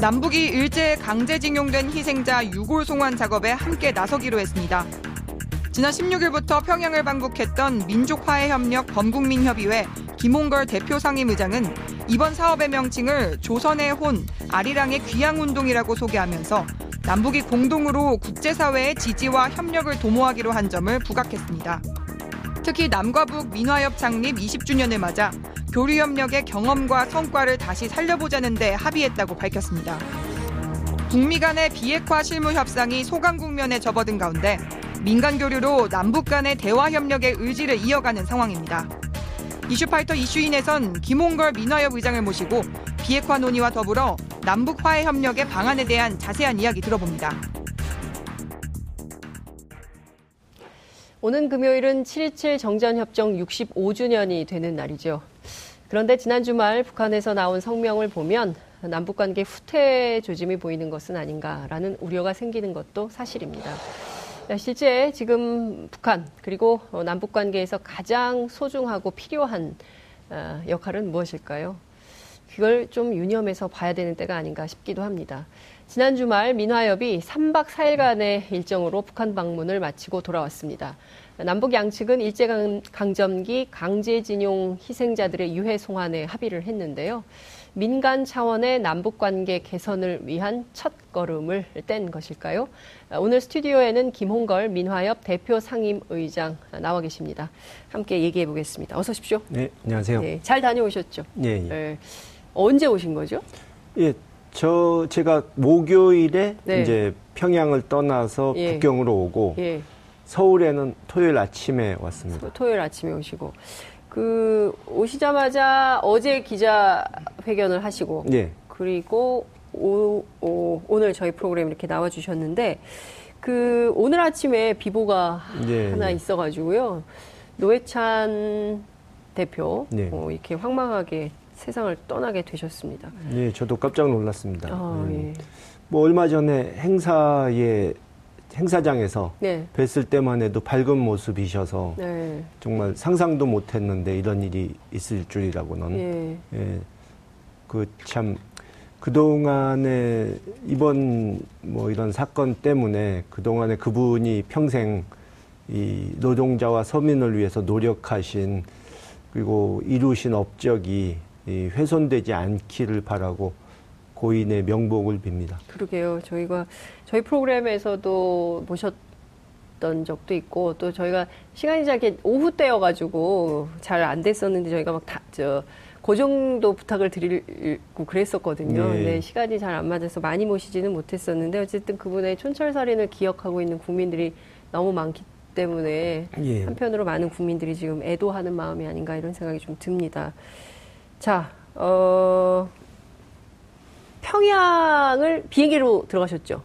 남북이 일제에 강제징용된 희생자 유골 송환 작업에 함께 나서기로 했습니다. 지난 16일부터 평양을 방북했던 민족화해협력 범국민협의회 김홍걸 대표 상임의장은 이번 사업의 명칭을 조선의 혼, 아리랑의 귀향운동이라고 소개하면서 남북이 공동으로 국제사회의 지지와 협력을 도모하기로 한 점을 부각했습니다. 특히 남과 북 민화협 창립 20주년을 맞아 교류협력의 경험과 성과를 다시 살려보자는 데 합의했다고 밝혔습니다. 북미 간의 비핵화 실무 협상이 소강 국면에 접어든 가운데 민간 교류로 남북 간의 대화 협력의 의지를 이어가는 상황입니다. 이슈파이터 이슈인에선 김홍걸 민화협 의장을 모시고 비핵화 논의와 더불어 남북 화해 협력의 방안에 대한 자세한 이야기 들어봅니다. 오는 금요일은 7.27 정전협정 65주년이 되는 날이죠. 그런데 지난 주말 북한에서 나온 성명을 보면 남북 관계 후퇴 조짐이 보이는 것은 아닌가라는 우려가 생기는 것도 사실입니다. 실제 지금 북한 그리고 남북 관계에서 가장 소중하고 필요한 어, 역할은 무엇일까요? 그걸 좀 유념해서 봐야 되는 때가 아닌가 싶기도 합니다. 지난 주말 민화협이 3박 4일간의 일정으로 북한 방문을 마치고 돌아왔습니다. 남북 양측은 일제강점기 강제징용 희생자들의 유해 송환에 합의를 했는데요. 민간 차원의 남북 관계 개선을 위한 첫 걸음을 뗀 것일까요? 오늘 스튜디오에는 김홍걸 민화협 대표 상임 의장 나와 계십니다. 함께 얘기해 보겠습니다. 어서 오십시오. 네, 안녕하세요. 네, 잘 다녀오셨죠? 예, 예. 네. 언제 오신 거죠? 예, 저 제가 목요일에 네. 이제 평양을 떠나서 예. 북경으로 오고 예. 서울에는 토요일 아침에 왔습니다. 토요일 아침에 오시고 그 오시자마자 어제 기자 회견을 하시고 예. 그리고 오, 오, 오늘 저희 프로그램 이렇게 나와 주셨는데 그 오늘 아침에 비보가 예, 하나 예. 있어가지고요 노회찬 대표 예. 어, 이렇게 황망하게 세상을 떠나게 되셨습니다. 예, 저도 깜짝 놀랐습니다. 아, 음. 뭐 얼마 전에 행사에 행사장에서 네. 뵀을 때만 해도 밝은 모습이셔서 네. 정말 상상도 못했는데 이런 일이 있을 줄이라고는 예. 예. 그참 그동안에 이번 뭐 이런 사건 때문에 그동안에 그분이 평생 이 노동자와 서민을 위해서 노력하신 그리고 이루신 업적이 훼손되지 않기를 바라고 고인의 명복을 빕니다. 그러게요. 저희가 저희 프로그램에서도 모셨던 적도 있고 또 저희가 시간이 짧게 오후 때여가지고 잘 안 됐었는데 저희가 막다저 고정도 부탁을 드리고 그랬었거든요. 네. 근데 시간이 잘 안 맞아서 많이 모시지는 못했었는데 어쨌든 그분의 촌철살인을 기억하고 있는 국민들이 너무 많기 때문에 예. 한편으로 많은 국민들이 지금 애도하는 마음이 아닌가 이런 생각이 좀 듭니다. 자, 어, 평양을 비행기로 들어가셨죠?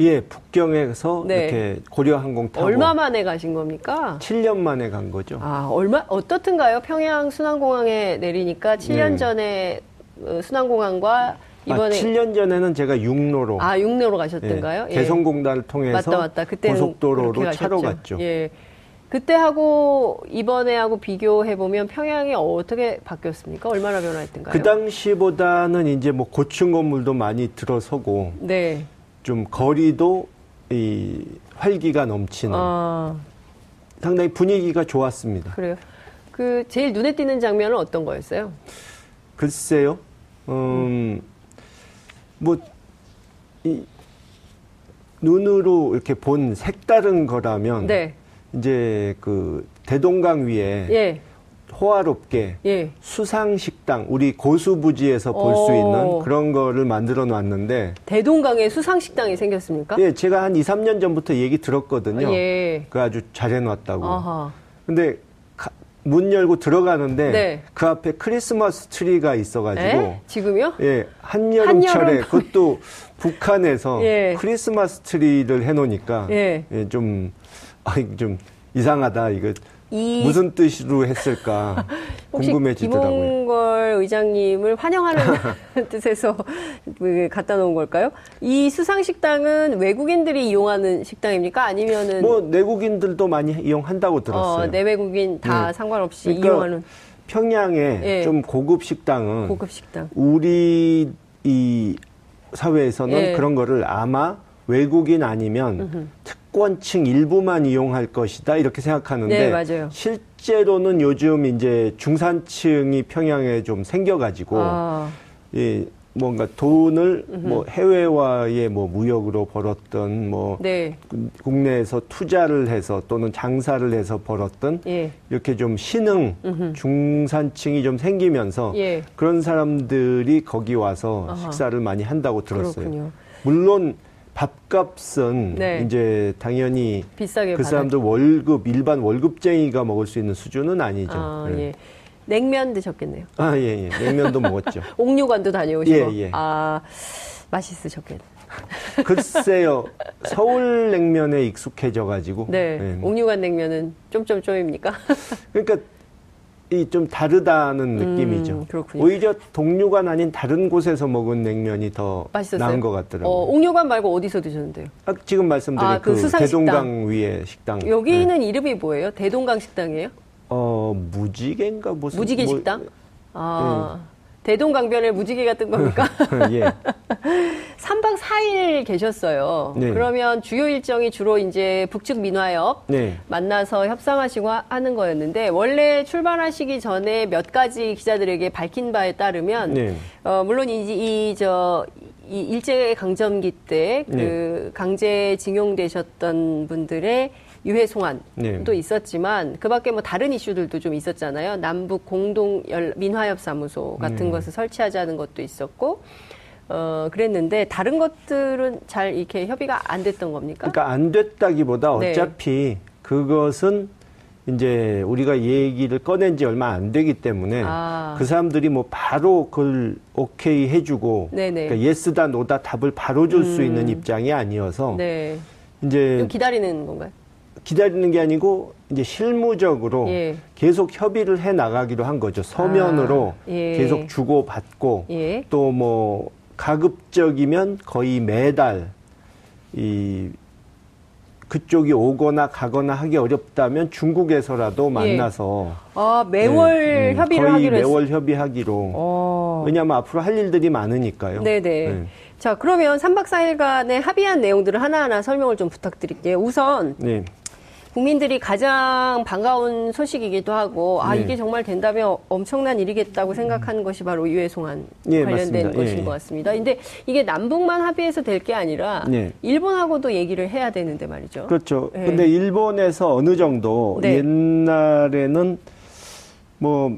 예, 북경에서 네. 이렇게 고려항공 타고 얼마 만에 가신 겁니까? 7년 만에 간 거죠. 아, 얼마 어떻든가요? 평양 순환공항에 내리니까 7년 네. 전에 어, 순환공항과 이번에 아, 7년 전에는 제가 육로로 아, 육로로 가셨던가요? 예. 개성공단을 통해서 맞다, 맞다. 고속도로로 차로 갔죠. 예. 그때 하고 이번에 하고 비교해 보면 평양이 어떻게 바뀌었습니까? 얼마나 변화했던가요? 그 당시보다는 이제 뭐 고층 건물도 많이 들어서고 네. 좀 거리도 이 활기가 넘치는 아. 상당히 분위기가 좋았습니다. 그래요. 그 제일 눈에 띄는 장면은 어떤 거였어요? 글쎄요. 음, 뭐, 이, 눈으로 이렇게 본 색다른 거라면. 네. 이제 그 대동강 위에 예. 호화롭게 예. 수상 식당 우리 고수부지에서 볼 수 있는 그런 거를 만들어 놨는데 대동강에 수상 식당이 생겼습니까? 예, 제가 한 2, 3년 전부터 얘기 들었거든요. 예. 그 아주 잘해 놨다고. 아하. 근데 가, 문 열고 들어가는데 네. 그 앞에 크리스마스 트리가 있어 가지고 에? 지금요? 예, 한여름철에 한여름... 그것도 북한에서 예. 크리스마스 트리를 해 놓으니까 예. 예, 좀 아, 좀 이상하다. 이거 이... 무슨 뜻으로 했을까 궁금해지더라고요. 김홍걸 의장님을 환영하는 뜻에서 그 갖다 놓은 걸까요? 이 수상 식당은 외국인들이 이용하는 식당입니까? 아니면은 뭐 내국인들도 많이 이용한다고 들었어요. 어, 내외국인 다 네. 상관없이 그러니까 이용하는 평양에 네. 좀 고급 식당은 고급 식당 우리 이 사회에서는 예. 그런 거를 아마 외국인 아니면 음흠. 특권층 일부만 이용할 것이다 이렇게 생각하는데 네, 실제로는 요즘 이제 중산층이 평양에 좀 생겨가지고 아. 예, 뭔가 돈을 음흠. 뭐 해외와의 뭐 무역으로 벌었던 뭐 네. 국내에서 투자를 해서 또는 장사를 해서 벌었던 예. 이렇게 좀 신흥 음흠. 중산층이 좀 생기면서 예. 그런 사람들이 거기 와서 아하. 식사를 많이 한다고 들었어요. 그렇군요. 물론 밥값은 네. 이제 당연히 비싸게 그 사람들 받았... 월급 일반 월급쟁이가 먹을 수 있는 수준은 아니죠. 아, 네. 예. 냉면 드셨겠네요. 아, 예, 예. 냉면도 먹었죠. 옥류관도 다녀오시고. 예, 예. 아, 맛있으셨겠네. 글쎄요. 서울 냉면에 익숙해져 가지고. 네. 네. 옥류관 냉면은 좀좀좀입니까? 그러니까 이 좀 다르다는 음, 느낌이죠. 음, 그렇군요. 오히려 동류관 아닌 다른 곳에서 먹은 냉면이 더 맛있었어요? 나은 것 같더라고요. 어, 옥류관 말고 어디서 드셨는데요? 아, 지금 말씀드린 아, 그, 그 대동강 위에 식당. 여기는 네. 이름이 뭐예요? 대동강 식당이에요? 어, 무지개인가 무슨 무지개 뭐, 식당? 아. 네. 대동강변에 무지개가 뜬 겁니까? 예. 3박 4일 계셨어요. 네. 그러면 주요 일정이 주로 이제 북측 민화역 네. 만나서 협상하시고 하는 거였는데 원래 출발하시기 전에 몇 가지 기자들에게 밝힌 바에 따르면 네. 어, 물론 이저 이 일제 강점기 때그 네. 강제 징용되셨던 분들의 유해 송환도 네. 있었지만 그밖에 뭐 다른 이슈들도 좀 있었잖아요. 남북 공동 민화협 사무소 같은 음. 것을 설치하자는 것도 있었고 어 그랬는데 다른 것들은 잘 이렇게 협의가 안 됐던 겁니까? 그러니까 안 됐다기보다 네. 어차피 네. 그것은 이제 우리가 얘기를 꺼낸 지 얼마 안 되기 때문에 아. 그 사람들이 뭐 바로 그걸 오케이 해주고 그러니까 예스다 노다 답을 바로 줄수 음. 있는 입장이 아니어서 네. 이제 기다리는 건가요? 기다리는 게 아니고 이제 실무적으로 예. 계속 협의를 해 나가기로 한 거죠. 서면으로 아, 예. 계속 주고 받고 예. 또뭐 가급적이면 거의 매달 이 그쪽이 오거나 가거나 하기 어렵다면 중국에서라도 예. 만나서 아 매월 네, 음, 협의를 거의 하기로 매월 했... 협의하기로 어. 왜냐하면 앞으로 할 일들이 많으니까요. 네네. 네. 자 그러면 3박 4일간의 합의한 내용들을 하나하나 설명을 좀 부탁드릴게요. 우선 네. 국민들이 가장 반가운 소식이기도 하고 아 네. 이게 정말 된다면 엄청난 일이겠다고 생각하는 것이 바로 유해송환 예, 관련된 맞습니다. 것인 예. 것 같습니다. 근데 이게 남북만 합의해서 될 게 아니라 네. 일본하고도 얘기를 해야 되는데 말이죠. 그렇죠. 네. 근데 일본에서 어느 정도 네. 옛날에는 뭐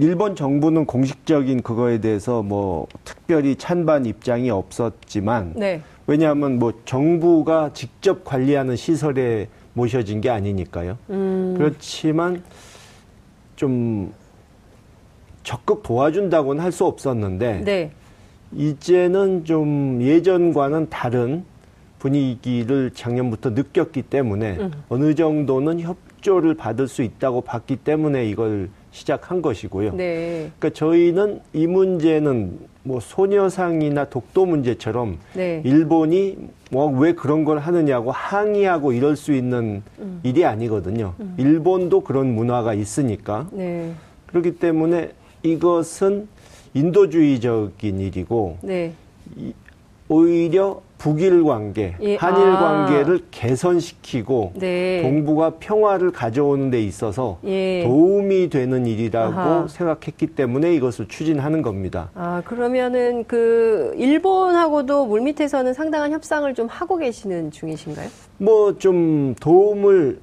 일본 정부는 공식적인 그거에 대해서 뭐 특별히 찬반 입장이 없었지만 네. 왜냐하면 뭐 정부가 직접 관리하는 시설에 모셔진 게 아니니까요. 음. 그렇지만 좀 적극 도와준다고는 할 수 없었는데 네. 이제는 좀 예전과는 다른 분위기를 작년부터 느꼈기 때문에 음. 어느 정도는 협조를 받을 수 있다고 봤기 때문에 이걸 시작한 것이고요. 네. 그러니까 저희는 이 문제는 뭐 소녀상이나 독도 문제처럼 네. 일본이 뭐 왜 그런 걸 하느냐고 항의하고 이럴 수 있는 음. 일이 아니거든요. 음. 일본도 그런 문화가 있으니까. 네. 그렇기 때문에 이것은 인도주의적인 일이고 네. 이, 오히려 북일 관계, 예. 한일 아. 관계를 개선시키고 네. 동북아 평화를 가져오는 데 있어서 예. 도움이 되는 일이라고 아하. 생각했기 때문에 이것을 추진하는 겁니다. 아, 그러면은 그 일본하고도 물밑에서는 상당한 협상을 좀 하고 계시는 중이신가요? 뭐 좀 도움을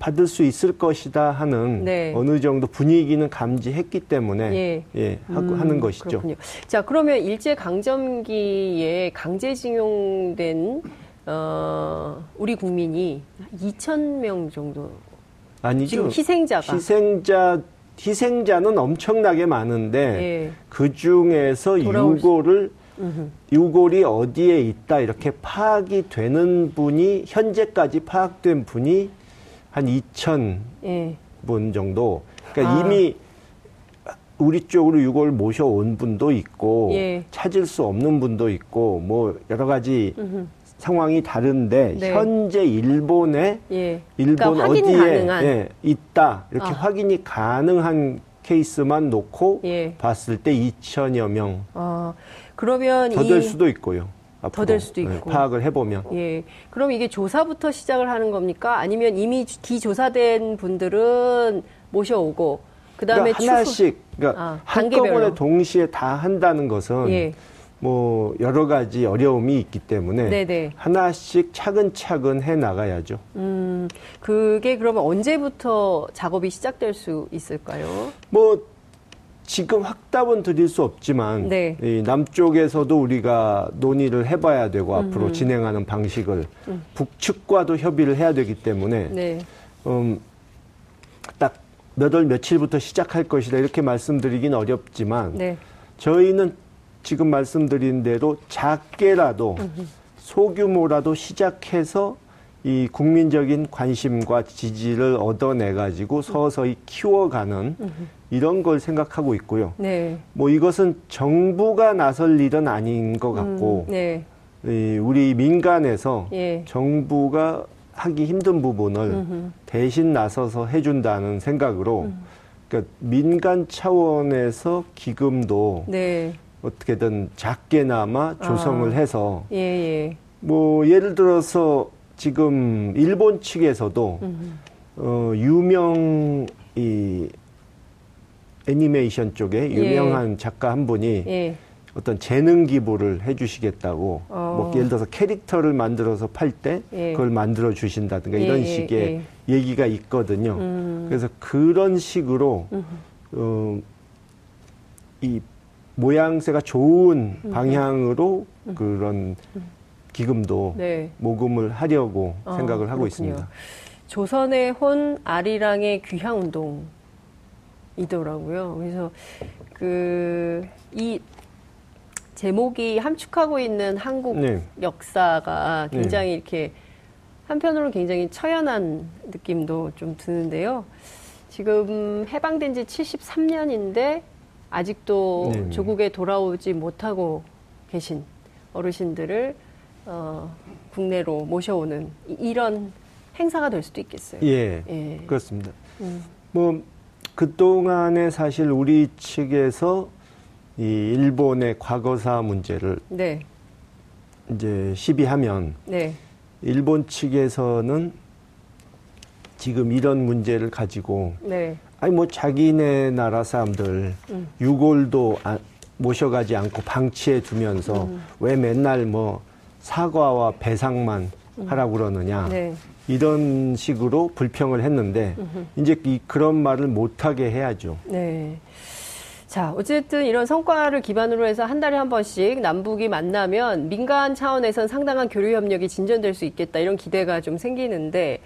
받을 수 있을 것이다 하는 네. 어느 정도 분위기는 감지했기 때문에 예, 예 하고 음, 하는 것이죠. 그렇군요. 자 그러면 일제 강점기에 강제징용된 어, 우리 국민이 2천 명 정도 아니죠. 지금 희생자가 희생자 희생자는 엄청나게 많은데 예. 그 중에서 유골을 유골이 어디에 있다 이렇게 파악이 되는 분이 현재까지 파악된 분이 한 2천 예. 분 정도. 그러니까 아. 이미 우리 쪽으로 유골 모셔온 분도 있고 예. 찾을 수 없는 분도 있고 뭐 여러 가지 음흠. 상황이 다른데 네. 현재 일본에 예. 일본 그러니까 어디에 예, 있다 이렇게 아. 확인이 가능한 케이스만 놓고 예. 봤을 때 2천여 명. 아, 그러면 더될 수도 있고요. 더 될 수도 네, 있고. 파악을 해보면. 예. 그럼 이게 조사부터 시작을 하는 겁니까? 아니면 이미 기조사된 분들은 모셔오고 그다음에 그러니까 하나씩 그러니까 아, 한꺼번에 동시에 다 한다는 것은 예. 뭐 여러 가지 어려움이 있기 때문에 네네. 하나씩 차근차근 해 나가야죠. 음, 그게 그러면 언제부터 작업이 시작될 수 있을까요? 뭐 지금 확답은 드릴 수 없지만 네. 이 남쪽에서도 우리가 논의를 해봐야 되고 음흠. 앞으로 진행하는 방식을 음. 북측과도 협의를 해야 되기 때문에 네. 음, 딱몇월 며칠부터 시작할 것이다 이렇게 말씀드리긴 어렵지만 네. 저희는 지금 말씀드린 대로 작게라도 소규모라도 시작해서 이 국민적인 관심과 지지를 얻어내 가지고 서서히 키워가는 이런 걸 생각하고 있고요. 네. 뭐 이것은 정부가 나설 일은 아닌 것 같고 음, 네. 이 우리 민간에서 예. 정부가 하기 힘든 부분을 음흠. 대신 나서서 해준다는 생각으로 음. 그러니까 민간 차원에서 기금도 네. 어떻게든 작게나마 조성을 아. 해서 예, 예. 뭐 예를 들어서 지금 일본 측에서도 어, 유명 이 애니메이션 쪽에 예. 유명한 예. 작가 한 분이 예. 어떤 재능 기부를 해주시겠다고 어. 뭐 예를 들어서 캐릭터를 만들어서 팔때 예. 그걸 만들어 주신다든가 예, 이런 식의 얘기가 있거든요. 음. 그래서 그런 식으로 어, 이 모양새가 좋은 음. 방향으로 음. 그런 기금도 네. 모금을 하려고 아, 생각을 하고. 있습니다. 조선의 혼 아리랑의 귀향 운동 이더라고요. 그래서 그 이 제목이 함축하고 있는 한국 네. 역사가 네. 굉장히 네. 이렇게 한편으로 굉장히 처연한 느낌도 좀 드는데요. 지금 해방된 지 73년인데 아직도 네 조국에 돌아오지 못하고 계신 어르신들을 어, 국내로 모셔오는 이런 행사가 될 수도 있겠어요. 예, 예. 그렇습니다. 음. 뭐 그동안에 사실 우리 측에서 이 일본의 과거사 문제를 네. 이제 시비하면 네. 일본 측에서는 지금 이런 문제를 가지고 네. 아니 뭐 자기네 나라 사람들 음. 유골도 아, 모셔가지 않고 방치해 두면서 음. 왜 맨날 뭐 사과와 배상만 음. 하라고 그러느냐 네. 이런 식으로 불평을 했는데. 이제 이, 그런 말을 못하게 해야죠. 네. 자, 어쨌든 이런 성과를 기반으로 해서 한 달에 한 번씩 남북이 만나면 민간 차원에선 상당한 교류 협력이 진전될 수 있겠다 이런 기대가 좀 생기는데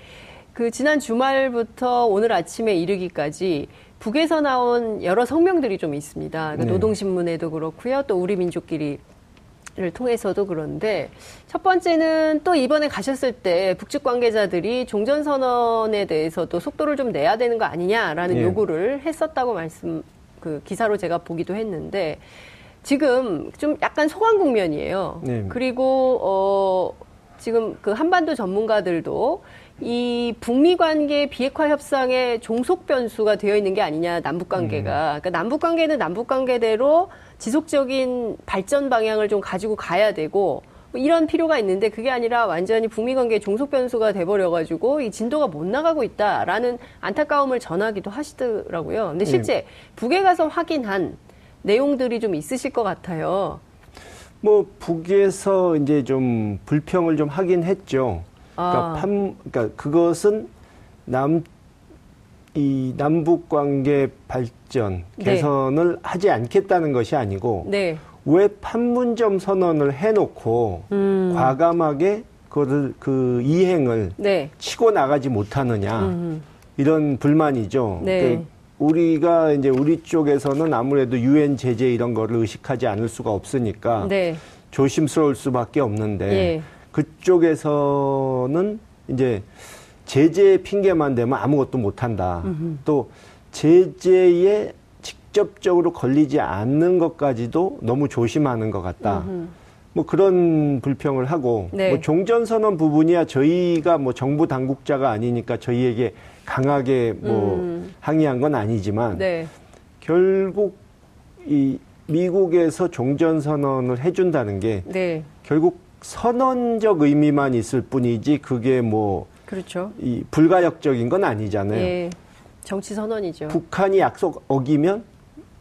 그 지난 주말부터 오늘 아침에 이르기까지 북에서 나온 여러 성명들이 좀 있습니다. 그러니까 네. 노동신문에도 그렇고요. 또 우리 민족끼리 를 통해서도 그런데 첫 번째는 또 이번에 가셨을 때 북측 관계자들이 종전 선언에 대해서도 속도를 좀 내야 되는 거 아니냐라는 예. 요구를 했었다고 말씀 그 기사로 제가 보기도 했는데 지금 좀 약간 소강 국면이에요. 네. 그리고 어 지금 그 한반도 전문가들도 이 북미 관계 비핵화 협상의 종속 변수가 되어 있는 게 아니냐 남북 관계가. 음. 그러니까 남북 관계는 남북 관계대로 지속적인 발전 방향을 좀 가지고 가야 되고 뭐 이런 필요가 있는데 그게 아니라 완전히 북미 관계 종속 변수가 돼 버려 가지고 이 진도가 못 나가고 있다라는 안타까움을 전하기도 하시더라고요. 근데 실제 네. 북에 가서 확인한 내용들이 좀 있으실 것 같아요. 뭐 북에서 이제 좀 불평을 좀 하긴 했죠. 그러니까, 아. 판, 그러니까 그것은 남, 이 남북 관계 발전, 네. 개선을 네. 하지 않겠다는 것이 아니고, 네. 왜 판문점 선언을 해놓고 음. 과감하게 그거를 그 이행을 네. 치고 나가지 못하느냐 음. 이런 불만이죠. 네. 그러니까 우리가 이제 우리 쪽에서는 아무래도 유엔 제재 이런 거를 의식하지 않을 수가 없으니까 네. 조심스러울 수밖에 없는데 예. 그쪽에서는 이제 제재 핑계만 대면 아무것도 못한다. 음흠. 또 제재에 직접적으로 걸리지 않는 것까지도 너무 조심하는 것 같다. 음흠. 뭐 그런 불평을 하고 네. 뭐 종전선언 부분이야 저희가 뭐 정부 당국자가 아니니까 저희에게 강하게 뭐 음. 항의한 건 아니지만 네. 결국 이 미국에서 종전 선언을 해준다는 게 네. 결국 선언적 의미만 있을 뿐이지 그게 뭐 그렇죠. 이 불가역적인 건 아니잖아요. 예. 정치 선언이죠. 북한이 약속 어기면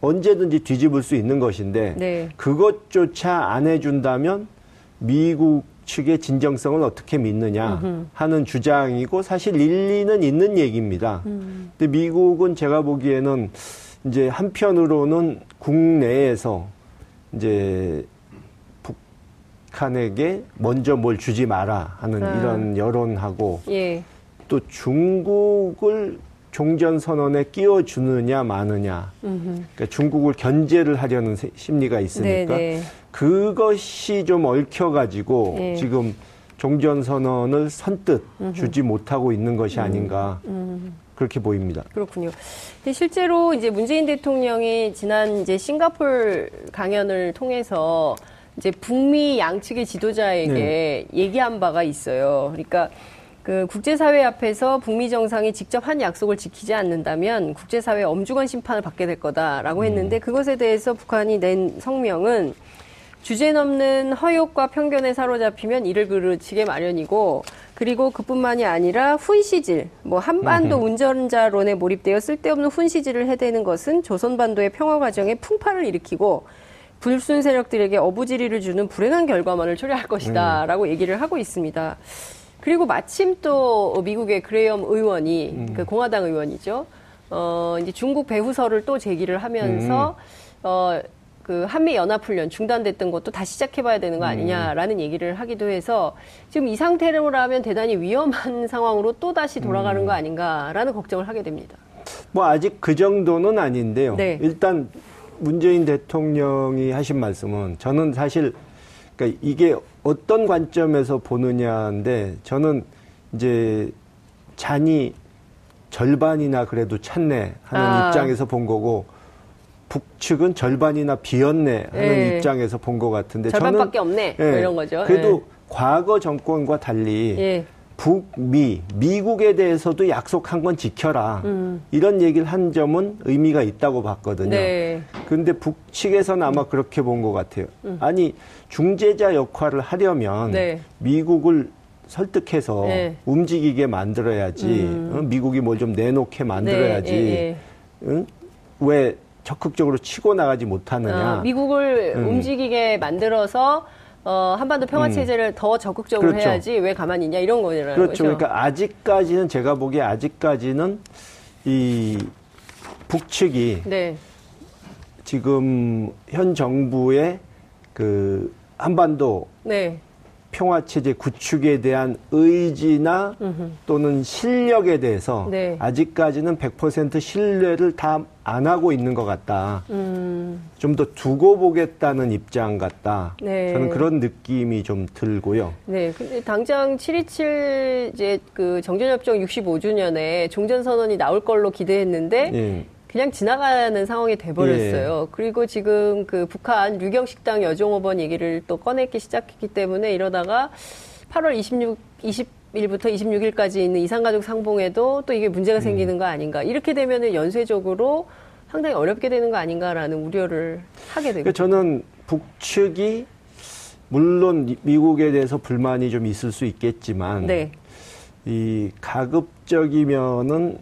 언제든지 뒤집을 수 있는 것인데 네. 그것조차 안 해준다면 미국 측의 진정성을 어떻게 믿느냐 하는 주장이고 사실 일리는 있는 얘기입니다. 음. 근데 미국은 제가 보기에는 이제 한편으로는 국내에서 이제 북한에게 먼저 뭘 주지 마라 하는 아. 이런 여론하고 예. 또 중국을 종전 선언에 끼워주느냐 마느냐. 그러니까 중국을 견제를 하려는 심리가 있으니까 네네. 네. 그것이 좀 얽혀가지고 네. 지금 종전 선언을 선뜻 음흠. 주지 못하고 있는 것이 음. 아닌가. 음. 그렇게 보입니다. 그렇군요. 근데 실제로 이제 문재인 대통령이 지난 이제 싱가폴 강연을 통해서 이제 북미 양측의 지도자에게 네. 얘기한 바가 있어요. 그러니까 그 국제사회 앞에서 북미 정상이 직접 한 약속을 지키지 않는다면 국제사회 엄중한 심판을 받게 될 거다라고 음. 했는데 그것에 대해서 북한이 낸 성명은 주제 넘는 허욕과 편견에 사로잡히면 이를 그르치게 마련이고 그리고 그뿐만이 아니라 훈시질, 뭐 한반도 운전자론에 몰입되어 쓸데없는 훈시질을 해대는 것은 조선반도의 평화 과정에 풍파를 일으키고 불순 세력들에게 어부지리를 주는 불행한 결과만을 초래할 것이다라고 음. 얘기를 하고 있습니다. 그리고 마침 또 미국의 그레이엄 의원이 음. 그 공화당 의원이죠. 어 이제 중국 배후설을 또 제기를 하면서 음. 어 그 한미 연합훈련 중단됐던 것도 다시 시작해봐야 되는 거 아니냐라는 음. 얘기를 하기도 해서 지금 이 상태로라면 대단히 위험한 상황으로 또 다시 돌아가는 음. 거 아닌가라는 걱정을 하게 됩니다. 뭐 아직 그 정도는 아닌데요. 네. 일단 문재인 대통령이 하신 말씀은 저는 사실 그러니까 이게 어떤 관점에서 보느냐인데 저는 이제 잔이 절반이나 그래도 찼네 하는 아. 입장에서 본 거고 북측은 절반이나 비었네 하는 네. 입장에서 본 것 같은데 절반밖에 저는, 없네 네, 이런 거죠. 그래도 네. 과거 정권과 달리 예. 북미 미국에 대해서도 약속한 건 지켜라 음. 이런 얘기를 한 점은 의미가 있다고 봤거든요. 네. 그런데 북측에서는 아마 그렇게 본 것 같아요. 음. 아니 중재자 역할을 하려면 네. 미국을 설득해서 네. 움직이게 만들어야지 음. 어? 미국이 뭘 좀 내놓게 만들어야지 네. 예, 예. 응? 왜 적극적으로 치고 나가지 못하느냐. 어, 미국을 음. 움직이게 만들어서 어, 한반도 평화 음. 체제를 음. 더 적극적으로 그렇죠. 해야지 왜 가만히 있냐 이런 거잖아요. 그렇죠. 그렇죠. 그러니까 아직까지는 제가 보기에 아직까지는 이 북측이 네. 지금 현 정부의 그 한반도 네. 평화 체제 구축에 대한 의지나 또는 실력에 대해서 네. 아직까지는 100% 신뢰를 다 안 하고 있는 것 같다. 음. 좀더 두고 보겠다는 입장 같다. 네. 저는 그런 느낌이 좀 들고요. 네. 근데 당장 727 이제 그 정전협정 65주년에 종전선언이 나올 걸로 기대했는데 네. 그냥 지나가는 상황이 돼버렸어요. 예. 그리고 지금 그 북한 유경식당 여종업원 얘기를 또 꺼내기 시작했기 때문에 이러다가 8월 26, 20일부터 26일까지 있는 이산가족 상봉에도 또 이게 문제가 음. 생기는 거 아닌가. 이렇게 되면은 연쇄적으로 상당히 어렵게 되는 거 아닌가라는 우려를 하게 되고. 그러니까 저는 북측이 물론 미국에 대해서 불만이 좀 있을 수 있겠지만 네. 이 가급적이면은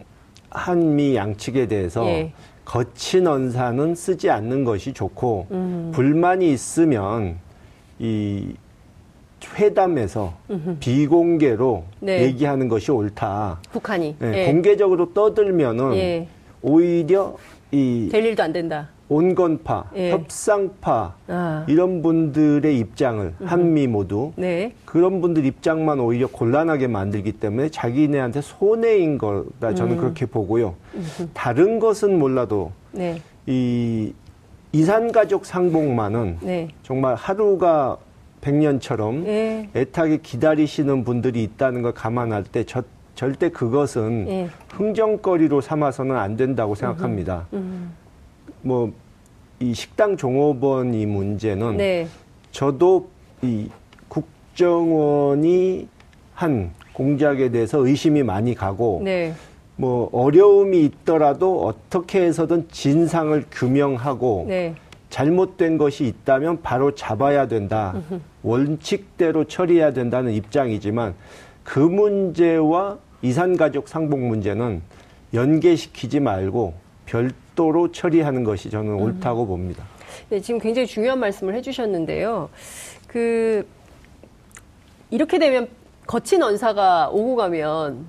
한미 양측에 대해서 예. 거친 언사는 쓰지 않는 것이 좋고 음. 불만이 있으면 이 회담에서 음흠. 비공개로 네. 얘기하는 것이 옳다. 북한이 네, 예. 공개적으로 떠들면은 예. 오히려 이 될 일도 안 된다. 온건파, 예. 협상파 아. 이런 분들의 입장을 한미 모두 네. 그런 분들 입장만 오히려 곤란하게 만들기 때문에 자기네한테 손해인 거다 저는 음. 그렇게 보고요. 음흠. 다른 것은 몰라도 네. 이 이산가족 상봉만은 네. 정말 하루가 백년처럼 네. 애타게 기다리시는 분들이 있다는 걸 감안할 때 저, 절대 그것은 네. 흥정거리로 삼아서는 안 된다고 생각합니다. 음. 뭐 이 식당 종업원 이 문제는 네. 저도 이 국정원이 한 공작에 대해서 의심이 많이 가고 네. 뭐 어려움이 있더라도 어떻게 해서든 진상을 규명하고 네. 잘못된 것이 있다면 바로 잡아야 된다. 원칙대로 처리해야 된다는 입장이지만 그 문제와 이산가족 상봉 문제는 연계시키지 말고 별 도로 처리하는 것이 저는 옳다고 봅니다. 네, 지금 굉장히 중요한 말씀을 해주셨는데요. 그 이렇게 되면 거친 언사가 오고 가면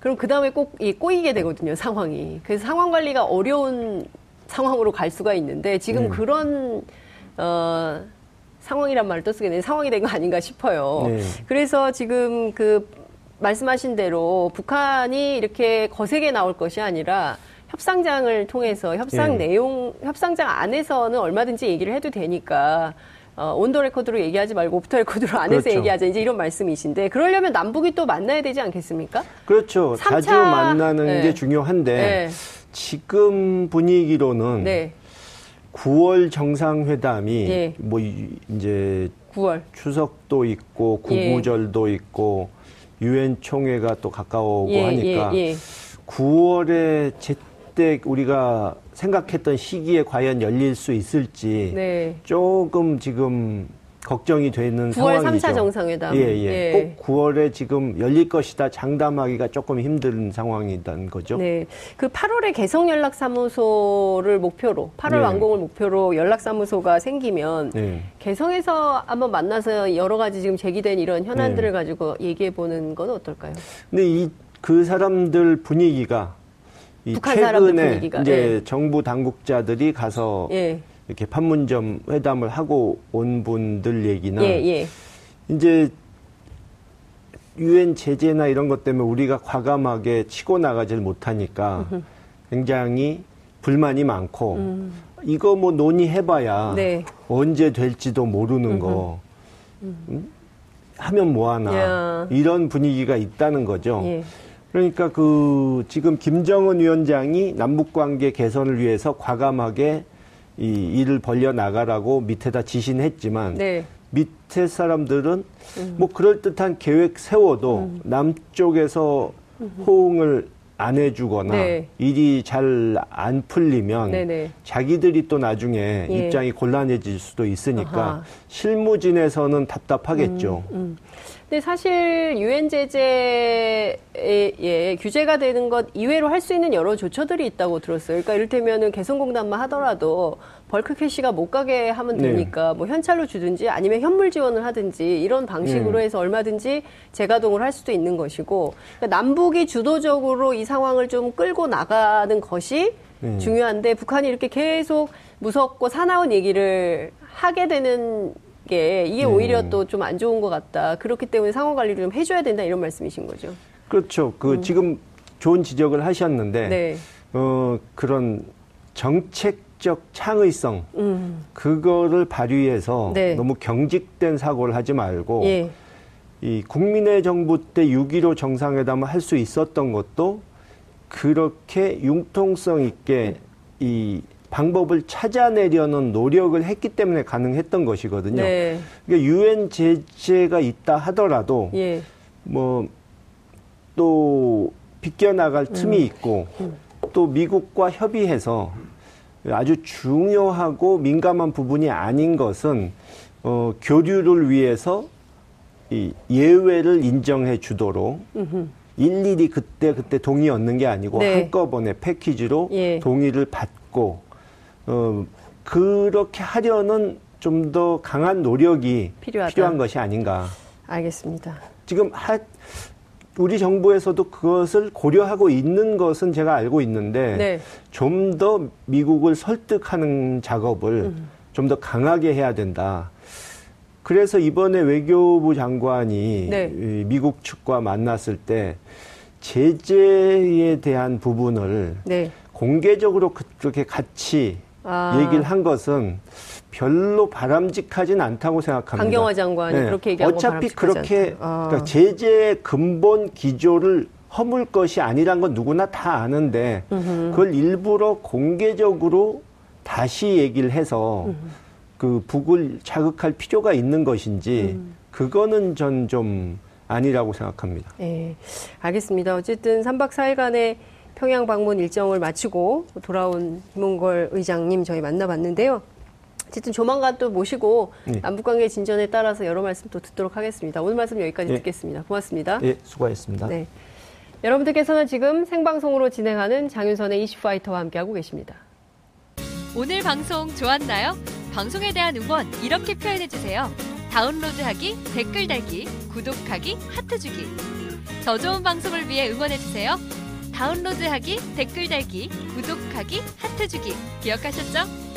그럼 그 다음에 꼭이 꼬이게 되거든요 상황이. 그래서 상황 관리가 어려운 상황으로 갈 수가 있는데 지금 네. 그런 어, 상황이란 말을 또 쓰게 되는 상황이 된 거 아닌가 싶어요. 네. 그래서 지금 그 말씀하신 대로 북한이 이렇게 거세게 나올 것이 아니라 협상장을 통해서 협상 네. 내용, 협상장 안에서는 얼마든지 얘기를 해도 되니까 어, on the record로 얘기하지 말고 off the record로 안에서 그렇죠. 얘기하자 이제 이런 말씀이신데 그러려면 남북이 또 만나야 되지 않겠습니까? 그렇죠. 3차... 자주 만나는 네. 게 중요한데 네. 지금 분위기로는 네. 9월 정상회담이 예. 뭐 이제 9월 추석도 있고 구구절도 예. 있고 유엔 총회가 또 가까워오고 예, 하니까 예, 9월에 예. 제때 우리가 생각했던 시기에 과연 열릴 수 있을지 네. 조금 지금 걱정이 되는 9월 상황이죠. 3차 정상회담. 예, 예, 예. 꼭 9월에 지금 열릴 것이다 장담하기가 조금 힘든 상황이라는 거죠. 네. 그 8월에 개성 연락 사무소를 목표로 8월 네. 완공을 목표로 연락 사무소가 생기면 네. 개성에서 한번 만나서 여러 가지 지금 제기된 이런 현안들을 네. 가지고 얘기해 보는 건 어떨까요? 근데 이 그 사람들 분위기가 이 최근에. 이제 네. 정부 당국자들이 가서 예. 이렇게 판문점 회담을 하고 온 분들 얘기나 예, 예. 이제 유엔 제재나 이런 것 때문에 우리가 과감하게 치고 나가질 못하니까 굉장히 불만이 많고 음. 이거 뭐 논의해봐야 네. 언제 될지도 모르는 거 음? 하면 뭐하나 야. 이런 분위기가 있다는 거죠. 예. 그러니까 그 지금 김정은 위원장이 남북 관계 개선을 위해서 과감하게 이 일을 벌려 나가라고 밑에다 지신했지만 네. 밑에 사람들은 음. 뭐 그럴 듯한 계획 세워도 음. 남쪽에서 호응을 안 해주거나 네. 일이 잘 안 풀리면 네네. 네. 자기들이 또 나중에 예. 입장이 곤란해질 수도 있으니까 아하. 실무진에서는 답답하겠죠. 음, 음. 근데 사실 유엔 제재에 예, 규제가 되는 것 이외로 할 수 있는 여러 조처들이 있다고 들었어요. 그러니까 이를테면은 개성공단만 하더라도 벌크 캐시가 못 가게 하면 네. 되니까 네. 뭐 현찰로 주든지 아니면 현물 지원을 하든지 이런 방식으로 네. 해서 얼마든지 재가동을 할 수도 있는 것이고 그러니까 남북이 주도적으로 이 상황을 좀 끌고 나가는 것이 네. 중요한데 북한이 이렇게 계속 무섭고 사나운 얘기를 하게 되는 게 이게 네. 오히려 또 좀 안 좋은 것 같다. 그렇기 때문에 상황 관리를 좀 해줘야 된다 이런 말씀이신 거죠. 그렇죠. 그 음. 지금 좋은 지적을 하셨는데 네. 어, 그런 정책 적 창의성 음. 그거를 발휘해서 네. 너무 경직된 사고를 하지 말고 예. 이 국민의 정부 때 6.15 정상회담을 할 수 있었던 것도 그렇게 융통성 있게 이 방법을 찾아내려는 노력을 했기 때문에 가능했던 것이거든요. 네. 그러니까 유엔 제재가 있다 하더라도 예. 뭐또 비껴나갈 틈이 음. 있고 음. 또 미국과 협의해서 아주 중요하고 민감한 부분이 아닌 것은 어, 교류를 위해서 이 예외를 인정해 주도록 음흠. 일일이 그때 그때 동의 얻는 게 아니고 네. 한꺼번에 패키지로 예. 동의를 받고 어, 그렇게 하려는 좀 더 강한 노력이 필요하다. 필요한 것이 아닌가. 알겠습니다. 지금 하, 우리 정부에서도 그것을 고려하고 있는 것은 제가 알고 있는데 네. 좀더 미국을 설득하는 작업을 음. 좀더 강하게 해야 된다. 그래서 이번에 외교부 장관이 네. 미국 측과 만났을 때 제재에 대한 부분을 네. 공개적으로 그렇게 같이 아. 얘기를 한 것은 별로 바람직하진 않다고 생각합니다. 강경화 장관이 네. 그렇게 얘기한 어차피 그렇게 아. 그러니까 제재의 근본 기조를 허물 것이 아니란 건 누구나 다 아는데 음흠. 그걸 일부러 공개적으로 다시 얘기를 해서 음흠. 그 북을 자극할 필요가 있는 것인지 음. 그거는 전 좀 아니라고 생각합니다. 네, 알겠습니다. 어쨌든 3박 4일간의 평양 방문 일정을 마치고 돌아온 김홍걸 의장님 저희 만나봤는데요. 어쨌든 조만간 또 모시고 네. 남북관계 진전에 따라서 여러 말씀 또 듣도록 하겠습니다. 오늘 말씀 여기까지 네. 듣겠습니다. 고맙습니다. 네, 수고하셨습니다. 네. 여러분들께서는 지금 생방송으로 진행하는 장윤선의 이슈파이터와 함께하고 계십니다. 오늘 방송 좋았나요? 방송에 대한 응원 이렇게 표현해주세요. 다운로드하기, 댓글 달기, 구독하기, 하트 주기. 더 좋은 방송을 위해 응원해주세요. 다운로드하기, 댓글 달기, 구독하기, 하트 주기. 기억하셨죠?